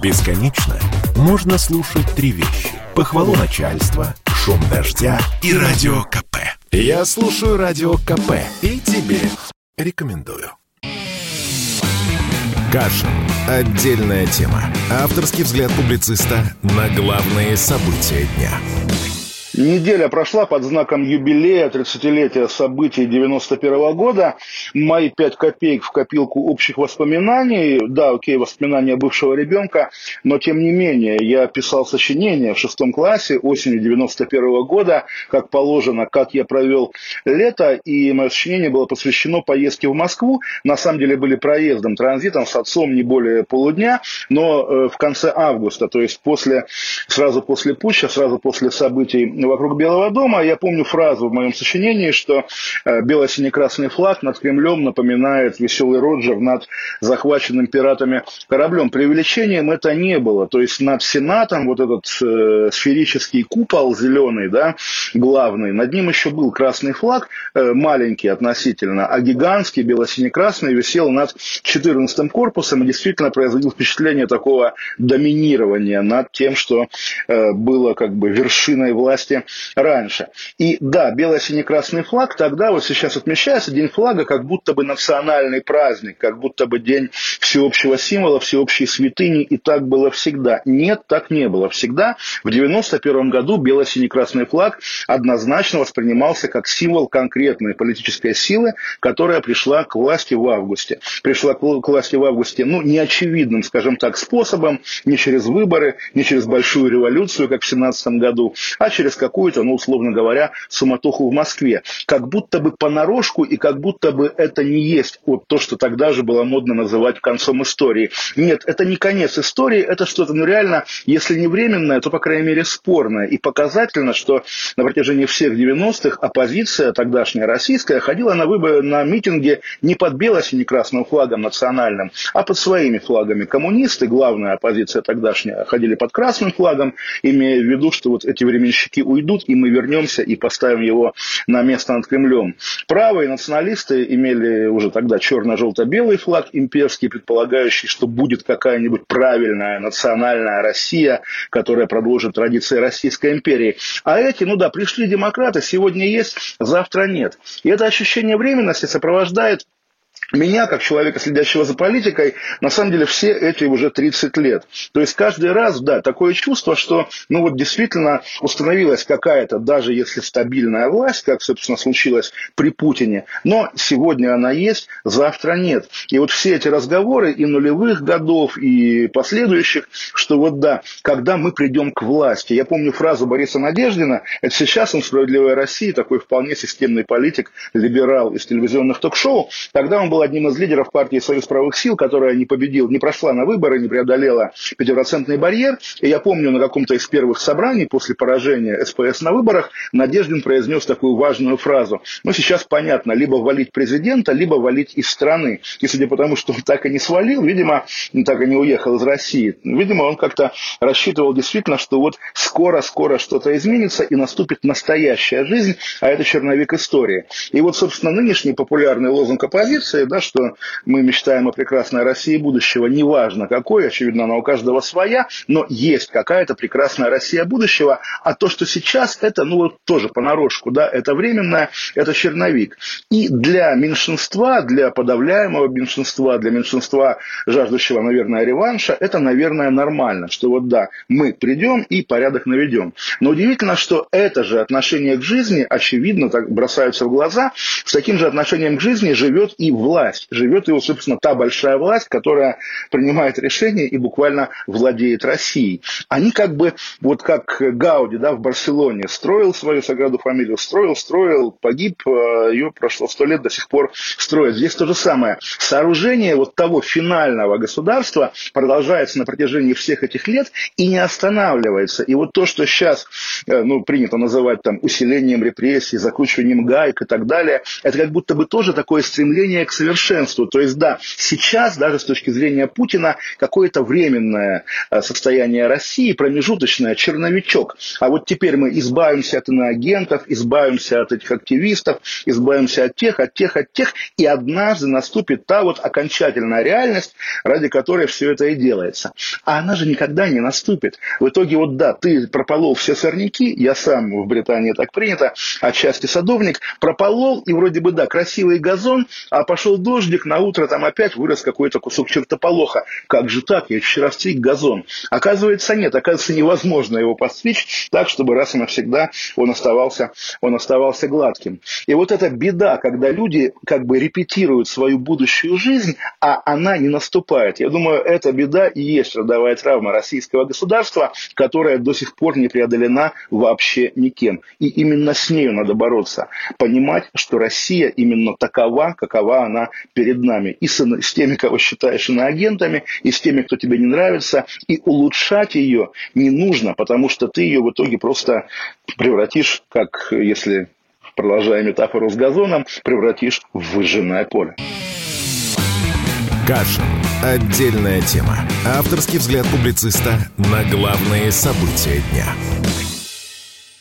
Бесконечно можно слушать три вещи. Похвалу начальства, шум дождя и радио КП. Я слушаю радио КП и тебе рекомендую. Кашин. Отдельная тема. Авторский взгляд публициста на главные события дня. Неделя прошла под знаком юбилея 30-летия событий 91 -го года. Мои пять копеек в копилку общих воспоминаний. Да, окей, воспоминания бывшего ребенка, но тем не менее я писал сочинение в шестом классе осенью 91 -го года, как положено, как я провел лето, и мое сочинение было посвящено поездке в Москву. На самом деле были проездом, транзитом с отцом не более полудня, но э, в конце августа, то есть после, сразу после путча, сразу после событий вокруг Белого дома. Я помню фразу в моем сочинении, что э, бело-сине-красный флаг над Кремлем напоминает веселый Роджер над захваченным пиратами кораблем. Преувеличением это не было. То есть над Сенатом вот этот э, сферический купол зеленый, да, главный, над ним еще был красный флаг, э, маленький относительно, а гигантский бело-сине-красный висел над 14 корпусом и действительно производил впечатление такого доминирования над тем, что э, было как бы вершиной власти раньше. И да, бело-синий-красный флаг тогда, вот сейчас отмечается, День флага, как будто бы национальный праздник, как будто бы день всеобщего символа, всеобщей святыни, и так было всегда. Нет, так не было всегда. В 91 году бело-синий-красный флаг однозначно воспринимался как символ конкретной политической силы, которая пришла к власти в августе. Пришла к власти в августе, ну, неочевидным, скажем так, способом, не через выборы, не через большую революцию, как в 17 году, а через какую-то, ну, условно говоря, суматоху в Москве. Как будто бы понарошку и как будто бы это не есть вот то, что тогда же было модно называть концом истории. Нет, это не конец истории, это что-то, ну, реально, если не временное, то, по крайней мере, спорное. И показательно, что на протяжении всех 90-х оппозиция тогдашняя российская ходила на выборы, на митинги не под бело-сине-красным флагом национальным, а под своими флагами. Коммунисты, главная оппозиция тогдашняя, ходили под красным флагом, имея в виду, что вот эти временщики уйдут, и мы вернемся и поставим его на место над Кремлем. Правые националисты имели уже тогда черно-желто-белый флаг имперский, предполагающий, что будет какая-нибудь правильная национальная Россия, которая продолжит традиции Российской империи. А эти, ну да, пришли демократы, сегодня есть, завтра нет. И это ощущение временности сопровождает меня, как человека, следящего за политикой, на самом деле все эти уже 30 лет. То есть каждый раз, да, такое чувство, что, ну вот действительно установилась какая-то, даже если стабильная власть, как, собственно, случилось при Путине, но сегодня она есть, завтра нет. И вот все эти разговоры и нулевых годов, и последующих, что вот да, когда мы придем к власти. Я помню фразу Бориса Надеждина, это сейчас он «Справедливая Россия», такой вполне системный политик, либерал из телевизионных ток-шоу, тогда он был был одним из лидеров партии «Союз правых сил», которая не победила, не прошла на выборы, не преодолела пятипроцентный барьер. И я помню на каком-то из первых собраний после поражения СПС на выборах Надеждин произнес такую важную фразу. Ну, сейчас понятно, либо валить президента, либо валить из страны. И судя по тому, что он так и не свалил, видимо, так и не уехал из России, видимо, он как-то рассчитывал действительно, что вот скоро-скоро что-то изменится и наступит настоящая жизнь, а это черновик истории. И вот, собственно, нынешний популярный лозунг оппозиции да, что мы мечтаем о прекрасной России будущего, неважно какой, очевидно, она у каждого своя, но есть какая-то прекрасная Россия будущего, а то, что сейчас, это, ну, вот тоже понарошку, да, это временное, это черновик. И для меньшинства, для подавляемого меньшинства, для меньшинства, жаждущего, наверное, реванша, это, наверное, нормально, что вот да, мы придем и порядок наведем. Но удивительно, что это же отношение к жизни, очевидно, так бросаются в глаза, с таким же отношением к жизни живет и власть власть. Живет его, собственно, та большая власть, которая принимает решения и буквально владеет Россией. Они как бы, вот как Гауди да, в Барселоне, строил свою Саграду фамилию, строил, строил, погиб, э, ее прошло сто лет, до сих пор строят. Здесь то же самое. Сооружение вот того финального государства продолжается на протяжении всех этих лет и не останавливается. И вот то, что сейчас э, ну, принято называть там, усилением репрессий, закручиванием гаек и так далее, это как будто бы тоже такое стремление к совершенству совершенству. То есть, да, сейчас, даже с точки зрения Путина, какое-то временное э, состояние России, промежуточное, черновичок. А вот теперь мы избавимся от иноагентов, избавимся от этих активистов, избавимся от тех, от тех, от тех, и однажды наступит та вот окончательная реальность, ради которой все это и делается. А она же никогда не наступит. В итоге, вот да, ты прополол все сорняки, я сам в Британии так принято, отчасти садовник, прополол, и вроде бы, да, красивый газон, а пошел дождик, на утро там опять вырос какой-то кусок чертополоха. Как же так? Я вчера стриг газон. Оказывается, нет. Оказывается, невозможно его постричь так, чтобы раз и навсегда он оставался, он оставался гладким. И вот эта беда, когда люди как бы репетируют свою будущую жизнь, а она не наступает. Я думаю, эта беда и есть родовая травма российского государства, которая до сих пор не преодолена вообще никем. И именно с нею надо бороться. Понимать, что Россия именно такова, какова она перед нами. И с, с теми, кого считаешь иноагентами, и с теми, кто тебе не нравится. И улучшать ее не нужно, потому что ты ее в итоге просто превратишь, как если продолжая метафору с газоном, превратишь в выжженное поле. Кашин. Отдельная тема. Авторский взгляд публициста на главные события дня.